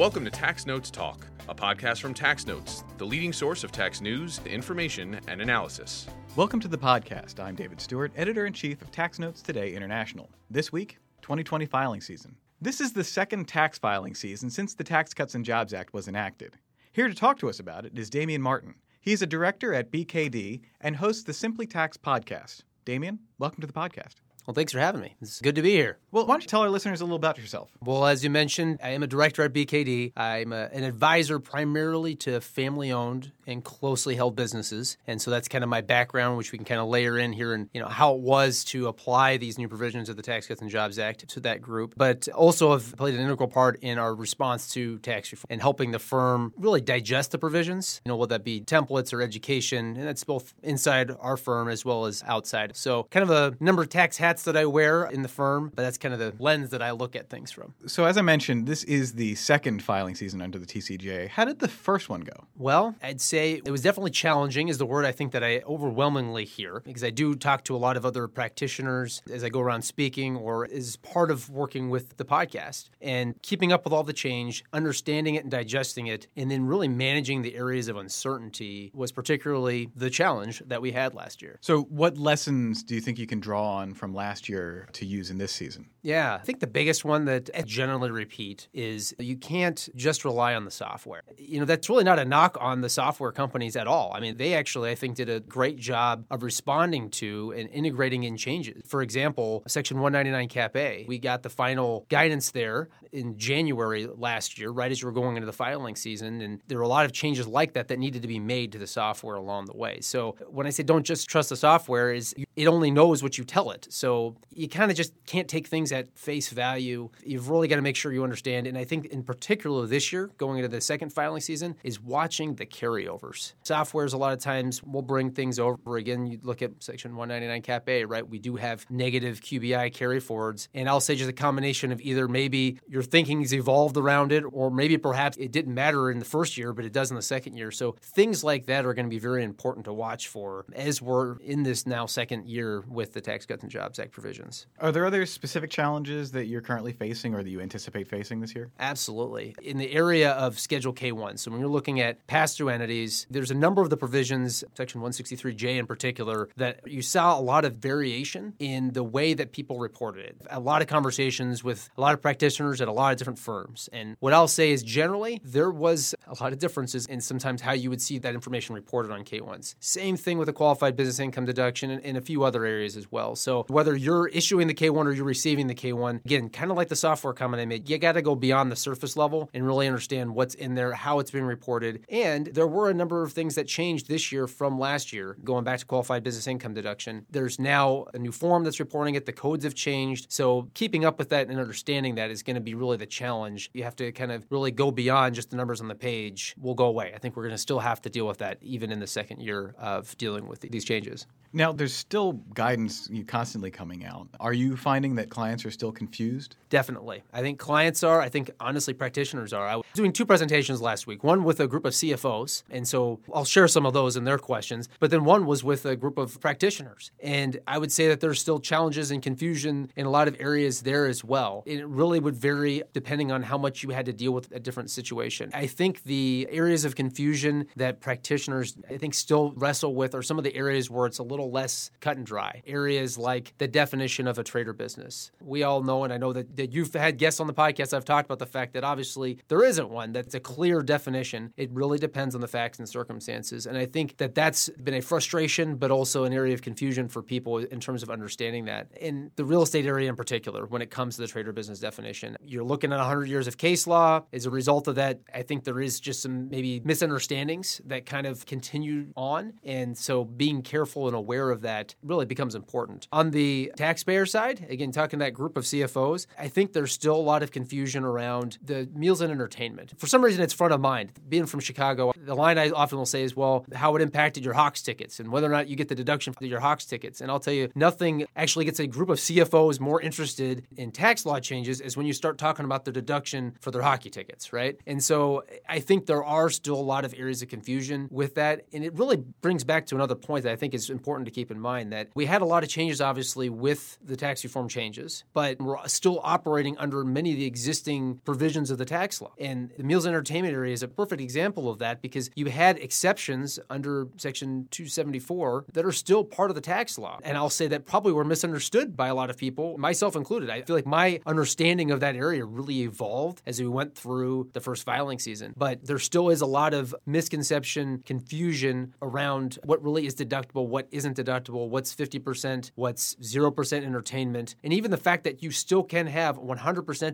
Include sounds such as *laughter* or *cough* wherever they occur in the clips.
Welcome to Tax Notes Talk, a podcast from Tax Notes, the leading source of tax news, information, and analysis. Welcome to the podcast. I'm David Stewart, editor in chief of Tax Notes Today International. This week, 2020 filing season. This is the second tax filing season since the Tax Cuts and Jobs Act was enacted. Here to talk to us about it is Damien Martin. He's a director at BKD and hosts the Simply Tax podcast. Damien, welcome to the podcast. Well, thanks for having me. It's good to be here. Well, why don't you tell our listeners a little about yourself? Well, as you mentioned, I am a director at BKD. I'm a, an advisor primarily to family owned and closely held businesses. And so that's kind of my background, which we can kind of layer in here and you know how it was to apply these new provisions of the Tax Cuts and Jobs Act to that group. But also have played an integral part in our response to tax reform and helping the firm really digest the provisions, you know, whether that be templates or education. And that's both inside our firm as well as outside. So kind of a number of tax hats hats that I wear in the firm, but that's kind of the lens that I look at things from. So, as I mentioned, this is the second filing season under the TCJA. How did the first one go? Well, I'd say it was definitely challenging, is the word I think that I overwhelmingly hear, because I do talk to a lot of other practitioners as I go around speaking or as part of working with the podcast and keeping up with all the change, understanding it and digesting it, and then really managing the areas of uncertainty was particularly the challenge that we had last year. So, what lessons do you think you can draw on from last? year to use in this season? Yeah, I think the biggest one that I generally repeat is you can't just rely on the software. You know, that's really not a knock on the software companies at all. I mean, they actually, I think, did a great job of responding to and integrating in changes. For example, Section 199 Cap A, we got the final guidance there in January last year, right as you were going into the filing season. And there were a lot of changes like that that needed to be made to the software along the way. So when I say don't just trust the software, is it only knows what you tell it. So you kind of just can't take things at face value. You've really got to make sure you understand. And I think, in particular, this year, going into the second filing season, is watching the carryovers. Softwares, a lot of times, will bring things over. Again, you look at Section 199 Cap A, right? We do have negative QBI carry forwards. And I'll say just a combination of either maybe your thinking's evolved around it, or maybe perhaps it didn't matter in the first year, but it does in the second year. So things like that are going to be very important to watch for as we're in this now second year with the Tax Cuts and Jobs Act provisions. Are there other specific challenges that you're currently facing or that you anticipate facing this year? Absolutely. In the area of Schedule K1, so when you're looking at pass through entities, there's a number of the provisions, Section 163J in particular, that you saw a lot of variation in the way that people reported it. A lot of conversations with a lot of practitioners at a lot of different firms. And what I'll say is generally, there was a lot of differences in sometimes how you would see that information reported on K1s. Same thing with the qualified business income deduction and, and a few other areas as well. So whether you're issuing the K1 or you're receiving the K1, again, kind of like the software comment I made, you got to go beyond the surface level and really understand what's in there, how it's being reported. And there were a number of things that changed this year from last year, going back to qualified business income deduction. There's now a new form that's reporting it, the codes have changed. So keeping up with that and understanding that is going to be really the challenge. You have to kind of really go beyond just the numbers on the page will go away. I think we're going to still have to deal with that even in the second year of dealing with these changes. Now, there's still guidance constantly coming out. Are you finding that clients are still confused? Definitely. I think clients are. I think, honestly, practitioners are. I was doing two presentations last week one with a group of CFOs, and so I'll share some of those and their questions, but then one was with a group of practitioners. And I would say that there's still challenges and confusion in a lot of areas there as well. It really would vary depending on how much you had to deal with a different situation. I think the areas of confusion that practitioners, I think, still wrestle with are some of the areas where it's a little little less cut and dry. Areas like the definition of a trade or business. We all know, and I know that, that you've had guests on the podcast, I've talked about the fact that obviously there isn't one that's a clear definition. It really depends on the facts and circumstances. And I think that that's been a frustration, but also an area of confusion for people in terms of understanding that. In the real estate area in particular, when it comes to the trade or business definition, you're looking at 100 years of case law. As a result of that, I think there is just some maybe misunderstandings that kind of continue on. And so being careful and aware aware of that really becomes important. On the taxpayer side, again, talking to that group of CFOs, I think there's still a lot of confusion around the meals and entertainment. For some reason, it's front of mind. Being from Chicago, the line I often will say is, well, how it impacted your Hawks tickets and whether or not you get the deduction for your Hawks tickets. And I'll tell you, nothing actually gets a group of CFOs more interested in tax law changes is when you start talking about the deduction for their hockey tickets, right? And so I think there are still a lot of areas of confusion with that. And it really brings back to another point that I think is important important to keep in mind that we had a lot of changes, obviously, with the tax reform changes, but we're still operating under many of the existing provisions of the tax law. And the meals and entertainment area is a perfect example of that because you had exceptions under Section 274 that are still part of the tax law. And I'll say that probably were misunderstood by a lot of people, myself included. I feel like my understanding of that area really evolved as we went through the first filing season. But there still is a lot of misconception, confusion around what really is deductible, what isn't deductible, what's 50%, what's 0% entertainment, and even the fact that you still can have 100%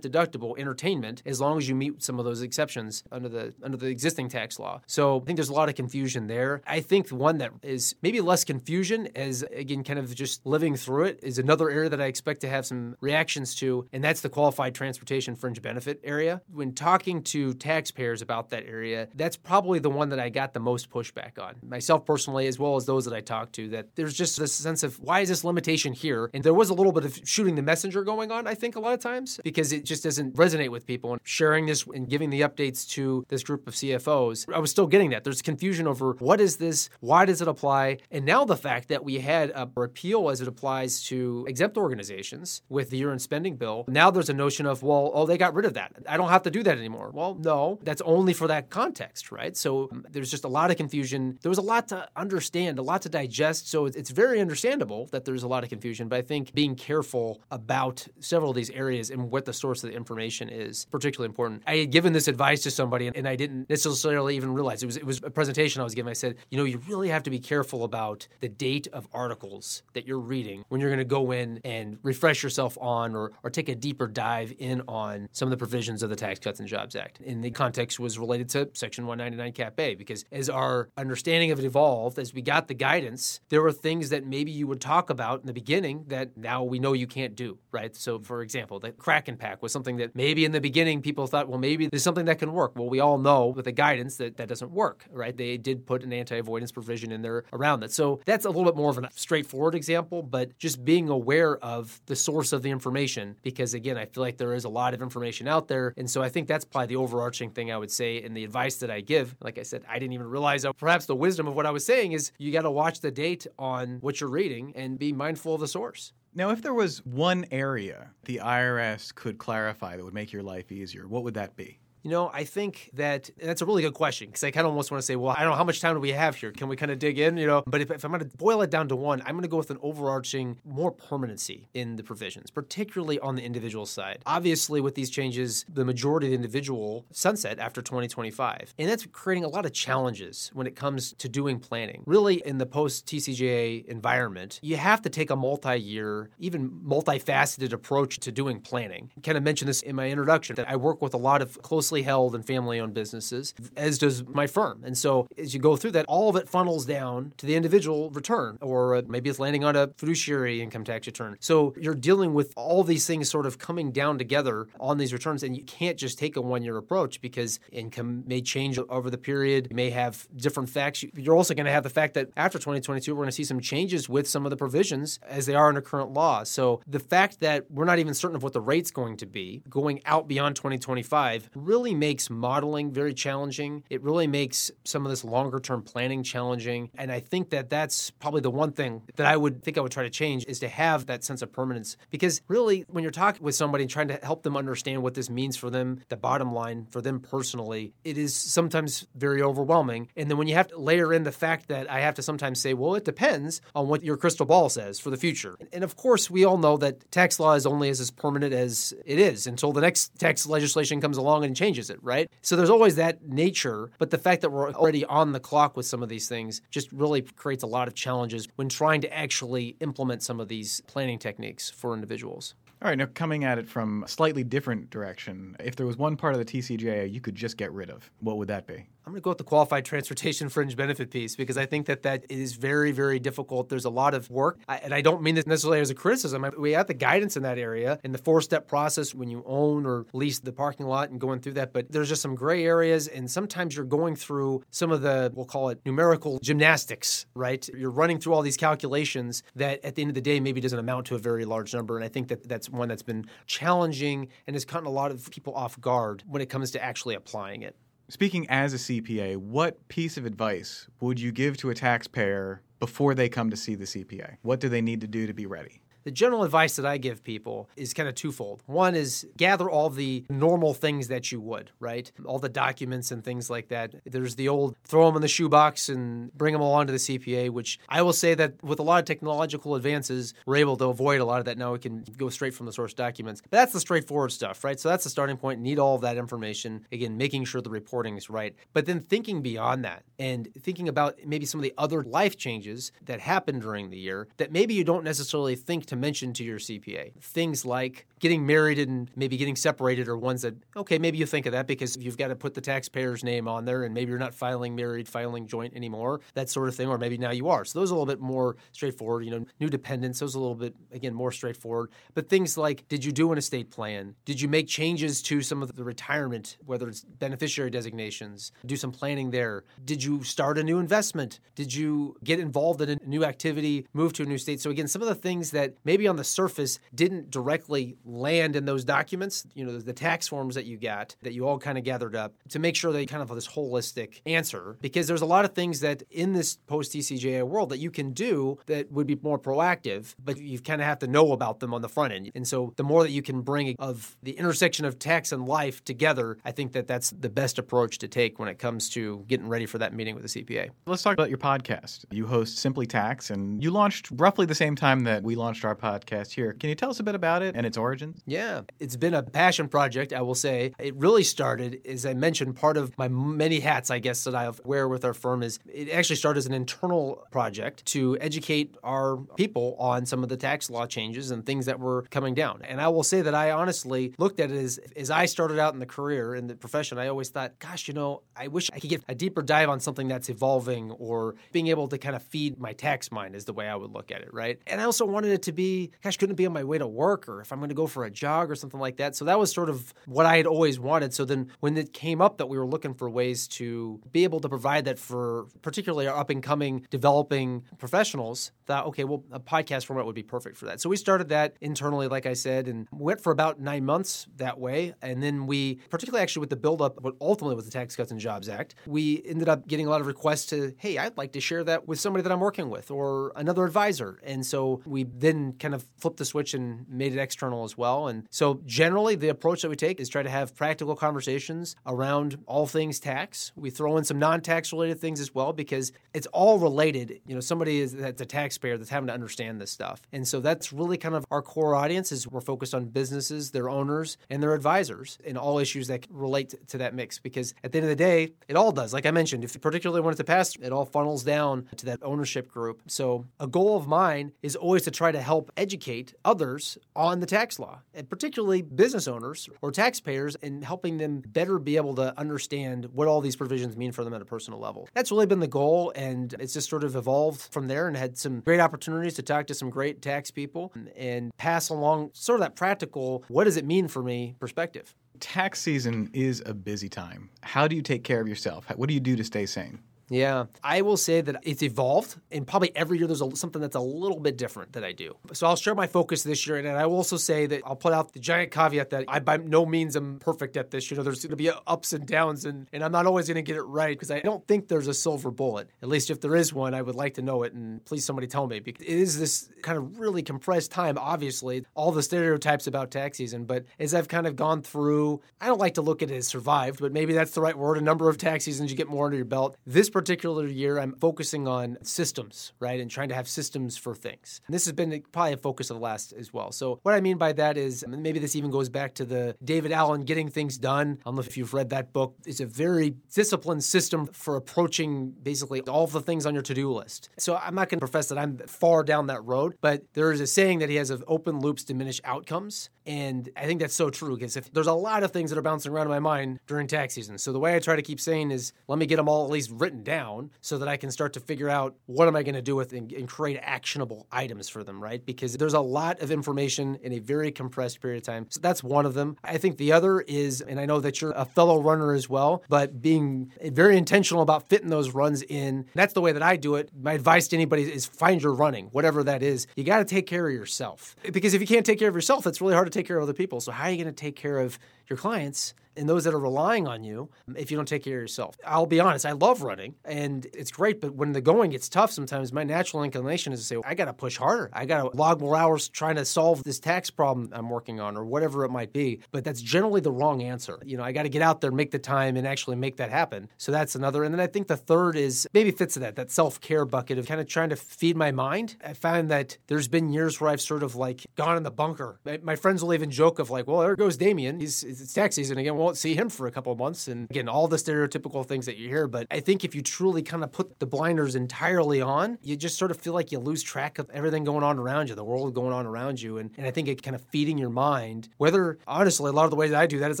deductible entertainment as long as you meet some of those exceptions under the under the existing tax law. So I think there's a lot of confusion there. I think one that is maybe less confusion as again kind of just living through it is another area that I expect to have some reactions to, and that's the qualified transportation fringe benefit area. When talking to taxpayers about that area, that's probably the one that I got the most pushback on. Myself personally, as well as those that I talked to, that there's just this sense of why is this limitation here? And there was a little bit of shooting the messenger going on, I think, a lot of times, because it just doesn't resonate with people. And sharing this and giving the updates to this group of CFOs, I was still getting that. There's confusion over what is this? Why does it apply? And now the fact that we had a repeal as it applies to exempt organizations with the year end spending bill, now there's a notion of, well, oh, they got rid of that. I don't have to do that anymore. Well, no, that's only for that context, right? So um, there's just a lot of confusion. There was a lot to understand, a lot to digest. So it's very understandable that there's a lot of confusion, but I think being careful about several of these areas and what the source of the information is particularly important. I had given this advice to somebody and I didn't necessarily even realize it was it was a presentation I was giving. I said, you know, you really have to be careful about the date of articles that you're reading when you're going to go in and refresh yourself on or, or take a deeper dive in on some of the provisions of the Tax Cuts and Jobs Act. And the context was related to Section 199 Cap A because as our understanding of it evolved, as we got the guidance, there things that maybe you would talk about in the beginning that now we know you can't do, right? So, for example, the crack and pack was something that maybe in the beginning people thought, well, maybe there's something that can work. Well, we all know with the guidance that that doesn't work, right? They did put an anti avoidance provision in there around that. So that's a little bit more of a straightforward example, but just being aware of the source of the information, because again, I feel like there is a lot of information out there. And so I think that's probably the overarching thing I would say in the advice that I give. Like I said, I didn't even realize perhaps the wisdom of what I was saying is you got to watch the date on what you're reading and be mindful of the source. Now, if there was one area the IRS could clarify that would make your life easier, what would that be? You know, I think that that's a really good question because I kind of almost want to say, well, I don't know how much time do we have here. Can we kind of dig in? You know, but if, if I'm going to boil it down to one, I'm going to go with an overarching more permanency in the provisions, particularly on the individual side. Obviously, with these changes, the majority of the individual sunset after 2025, and that's creating a lot of challenges when it comes to doing planning. Really, in the post TCJA environment, you have to take a multi-year, even multifaceted approach to doing planning. Kind of mentioned this in my introduction that I work with a lot of closely held and family owned businesses, as does my firm. And so as you go through that, all of it funnels down to the individual return, or uh, maybe it's landing on a fiduciary income tax return. So you're dealing with all these things sort of coming down together on these returns, and you can't just take a one year approach because income may change over the period, you may have different facts. You're also going to have the fact that after 2022, we're going to see some changes with some of the provisions as they are under current law. So the fact that we're not even certain of what the rate's going to be going out beyond 2025 really really makes modeling very challenging. It really makes some of this longer term planning challenging. And I think that that's probably the one thing that I would think I would try to change is to have that sense of permanence. Because really, when you're talking with somebody and trying to help them understand what this means for them, the bottom line for them personally, it is sometimes very overwhelming. And then when you have to layer in the fact that I have to sometimes say, well, it depends on what your crystal ball says for the future. And of course, we all know that tax law is only as, as permanent as it is until the next tax legislation comes along and changes changes it, right? So there's always that nature, but the fact that we're already on the clock with some of these things just really creates a lot of challenges when trying to actually implement some of these planning techniques for individuals. All right, now coming at it from a slightly different direction, if there was one part of the TCJA you could just get rid of, what would that be? I'm going to go with the qualified transportation *laughs* fringe benefit piece because I think that that is very, very difficult. There's a lot of work, I, and I don't mean this necessarily as a criticism. We have the guidance in that area in the four-step process when you own or lease the parking lot and going through that. But there's just some gray areas, and sometimes you're going through some of the we'll call it numerical gymnastics, right? You're running through all these calculations that at the end of the day maybe doesn't amount to a very large number, and I think that that's one that's been challenging and has caught a lot of people off guard when it comes to actually applying it. Speaking as a CPA, what piece of advice would you give to a taxpayer before they come to see the CPA? What do they need to do to be ready? The general advice that I give people is kind of twofold. One is gather all the normal things that you would, right? All the documents and things like that. There's the old throw them in the shoebox and bring them along to the CPA, which I will say that with a lot of technological advances, we're able to avoid a lot of that. Now we can go straight from the source documents. But that's the straightforward stuff, right? So that's the starting point. Need all of that information. Again, making sure the reporting is right. But then thinking beyond that and thinking about maybe some of the other life changes that happen during the year that maybe you don't necessarily think to mention to your CPA. Things like getting married and maybe getting separated are ones that, okay, maybe you think of that because you've got to put the taxpayer's name on there and maybe you're not filing married, filing joint anymore, that sort of thing, or maybe now you are. So those are a little bit more straightforward. You know, new dependents, those are a little bit, again, more straightforward. But things like, did you do an estate plan? Did you make changes to some of the retirement, whether it's beneficiary designations? Do some planning there. Did you start a new investment? Did you get involved in a new activity, move to a new state? So again, some of the things that maybe on the surface didn't directly land in those documents, you know, the tax forms that you got that you all kind of gathered up to make sure they kind of have this holistic answer because there's a lot of things that in this post TCJA world that you can do that would be more proactive, but you kind of have to know about them on the front end. And so the more that you can bring of the intersection of tax and life together, I think that that's the best approach to take when it comes to getting ready for that meeting with the CPA. Let's talk about your podcast. You host Simply Tax and you launched roughly the same time that we launched our podcast here. Can you tell us a bit about it and its origins? Yeah, it's been a passion project, I will say. It really started, as I mentioned, part of my many hats, I guess, that I wear with our firm is it actually started as an internal project to educate our people on some of the tax law changes and things that were coming down. And I will say that I honestly looked at it as, as I started out in the career, in the profession, I always thought, gosh, you know, I wish I could get a deeper dive on something that's evolving or being able to kind of feed my tax mind is the way I would look at it, right? And I also wanted it to be, gosh, couldn't it be on my way to work or if I'm going to go for a jog or something like that. So that was sort of what I had always wanted. So then when it came up that we were looking for ways to be able to provide that for particularly our up and coming developing professionals, thought, okay, well, a podcast format would be perfect for that. So we started that internally, like I said, and went for about nine months that way. And then we, particularly actually with the buildup, what ultimately was the Tax Cuts and Jobs Act, we ended up getting a lot of requests to, hey, I'd like to share that with somebody that I'm working with or another advisor. And so we then kind of flipped the switch and made it external as well. And so generally, the approach that we take is try to have practical conversations around all things tax. We throw in some non-tax related things as well because it's all related. You know, somebody is that's a taxpayer that's having to understand this stuff. And so that's really kind of our core audience is we're focused on businesses, their owners, and their advisors and all issues that relate to that mix because at the end of the day, it all does. Like I mentioned, if particularly when it's a pass, it all funnels down to that ownership group. So a goal of mine is always to try to help educate others on the tax law, and particularly business owners or taxpayers, and helping them better be able to understand what all these provisions mean for them at a personal level. That's really been the goal, and it's just sort of evolved from there and had some great opportunities to talk to some great tax people and pass along sort of that practical, what does it mean for me perspective. Tax season is a busy time. How do you take care of yourself? What do you do to stay sane? Yeah, I will say that it's evolved, and probably every year there's a, something that's a little bit different that I do. So I'll share my focus this year, and I will also say that I'll put out the giant caveat that I by no means am perfect at this. You know, there's going to be uh, ups and downs, and, and I'm not always going to get it right because I don't think there's a silver bullet. At least if there is one, I would like to know it, and please somebody tell me because it is this kind of really compressed time. Obviously, all the stereotypes about tax season, but as I've kind of gone through, I don't like to look at it as survived, but maybe that's the right word. A number of tax seasons, you get more under your belt. This particular year, I'm focusing on systems, right, and trying to have systems for things. And this has been probably a focus of the last as well. So what I mean by that is maybe this even goes back to the David Allen getting things done. I don't know if you've read that book. It's a very disciplined system for approaching basically all the things on your to-do list. So I'm not going to profess that I'm far down that road, but there is a saying that he has of open loops diminish outcomes. And I think that's so true because if there's a lot of things that are bouncing around in my mind during tax season. So the way I try to keep saying is let me get them all at least written down so that I can start to figure out what am I going to do with and, and create actionable items for them, right? Because there's a lot of information in a very compressed period of time. So that's one of them. I think the other is, and I know that you're a fellow runner as well, but being very intentional about fitting those runs in. That's the way that I do it. My advice to anybody is find your running, whatever that is. You got to take care of yourself. Because if you can't take care of yourself, it's really hard to take care of other people. So how are you going to take care of your clients and those that are relying on you um, if you don't take care of yourself. I'll be honest, I love running and it's great, but when the going gets tough sometimes, my natural inclination is to say, I got to push harder. I got to log more hours trying to solve this tax problem I'm working on or whatever it might be. But that's generally the wrong answer. You know, I got to get out there, make the time, and actually make that happen. So that's another. And then I think the third is maybe fits to that, that self care bucket of kind of trying to feed my mind. I find that there's been years where I've sort of like gone in the bunker. My friends will even joke of like, well, there goes Damien. He's it's tax season again. We won't see him for a couple of months. And again, all the stereotypical things that you hear. But I think if you truly kind of put the blinders entirely on, you just sort of feel like you lose track of everything going on around you, the world going on around you. And, and I think it kind of feeding your mind, whether honestly, a lot of the ways I do that is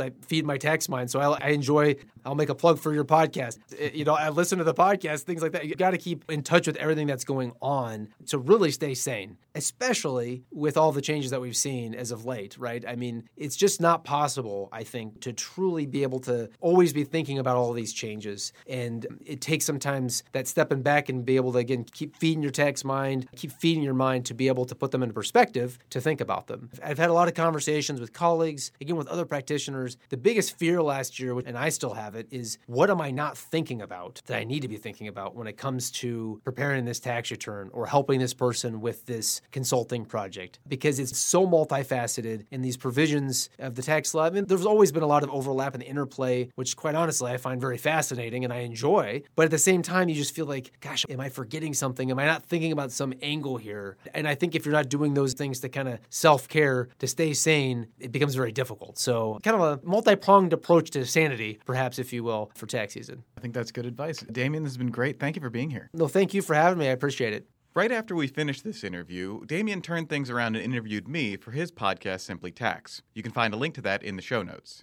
I feed my tax mind. So I, I enjoy, I'll make a plug for your podcast. Uh, you know, I listen to the podcast, things like that. You got to keep in touch with everything that's going on to really stay sane, especially with all the changes that we've seen as of late, right? I mean, it's just not possible, I think, to truly be able to always be thinking about all these changes. And it takes sometimes that stepping back and be able to, again, keep feeding your tax mind, keep feeding your mind to be able to put them into perspective to think about them. I've had a lot of conversations with colleagues, again, with other practitioners. The biggest fear last year, and I still have it, is what am I not thinking about that I need to be thinking about when it comes to preparing this tax return or helping this person with this consulting project? Because it's so multifaceted in these provisions of the tax law. I mean, there's always been a lot of overlap and interplay, which quite honestly I find very fascinating and I enjoy. But at the same time, you just feel like, gosh, am I forgetting something? Am I not thinking about some angle here? And I think if you're not doing those things to kind of self care, to stay sane, it becomes very difficult. So, kind of a multi pronged approach to sanity, perhaps, if you will, for tax season. I think that's good advice. Damien, this has been great. Thank you for being here. No, thank you for having me. I appreciate it. Right after we finished this interview, Damien turned things around and interviewed me for his podcast, Simply Tax. You can find a link to that in the show notes.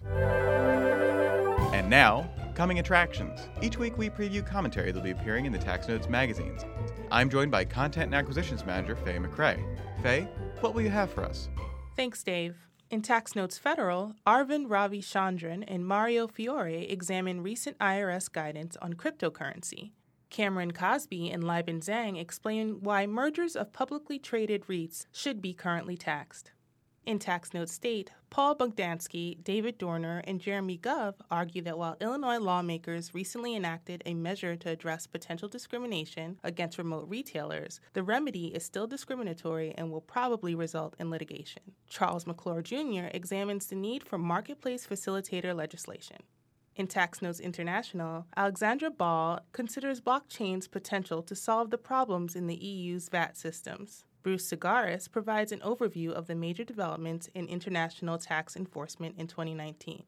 And now, coming attractions. Each week we preview commentary that'll be appearing in the Tax Notes magazines. I'm joined by Content and Acquisitions Manager Faye McRae. Faye, what will you have for us? Thanks, Dave. In Tax Notes Federal, Arvind Ravichandran and Mario Fiore examine recent IRS guidance on cryptocurrency. Cameron Cosby and Libin Zhang explain why mergers of publicly traded REITs should be currently taxed. In Tax Note State, Paul Bogdansky, David Dorner, and Jeremy Gov argue that while Illinois lawmakers recently enacted a measure to address potential discrimination against remote retailers, the remedy is still discriminatory and will probably result in litigation. Charles McLure Jr. examines the need for marketplace facilitator legislation. In Tax Notes International, Alexandra Ball considers blockchain's potential to solve the problems in the EU's VAT systems. Bruce Zagaris provides an overview of the major developments in international tax enforcement in 2019.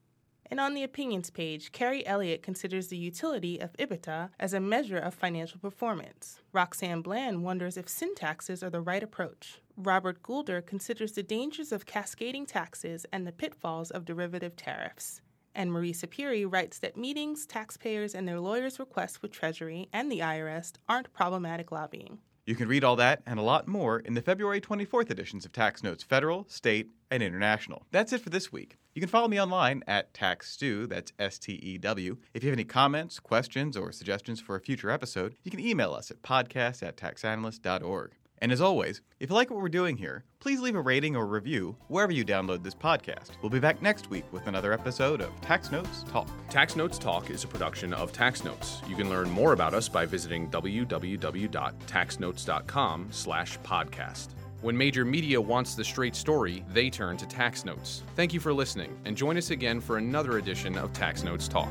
And on the opinions page, Carrie Elliott considers the utility of EBITDA as a measure of financial performance. Roxanne Bland wonders if sin taxes are the right approach. Robert Goulder considers the dangers of cascading taxes and the pitfalls of derivative tariffs. And Marie Sapirie writes that meetings, taxpayers, and their lawyers' requests with Treasury and the IRS aren't problematic lobbying. You can read all that and a lot more in the February 24th editions of Tax Notes Federal, State, and International. That's it for this week. You can follow me online at TaxStew, that's S T E W. If you have any comments, questions, or suggestions for a future episode, you can email us at podcast at taxanalyst.org. And as always, if you like what we're doing here, please leave a rating or review wherever you download this podcast. We'll be back next week with another episode of Tax Notes Talk. Tax Notes Talk is a production of Tax Notes. You can learn more about us by visiting www.taxnotes.com/podcast. When major media wants the straight story, they turn to Tax Notes. Thank you for listening, and join us again for another edition of Tax Notes Talk.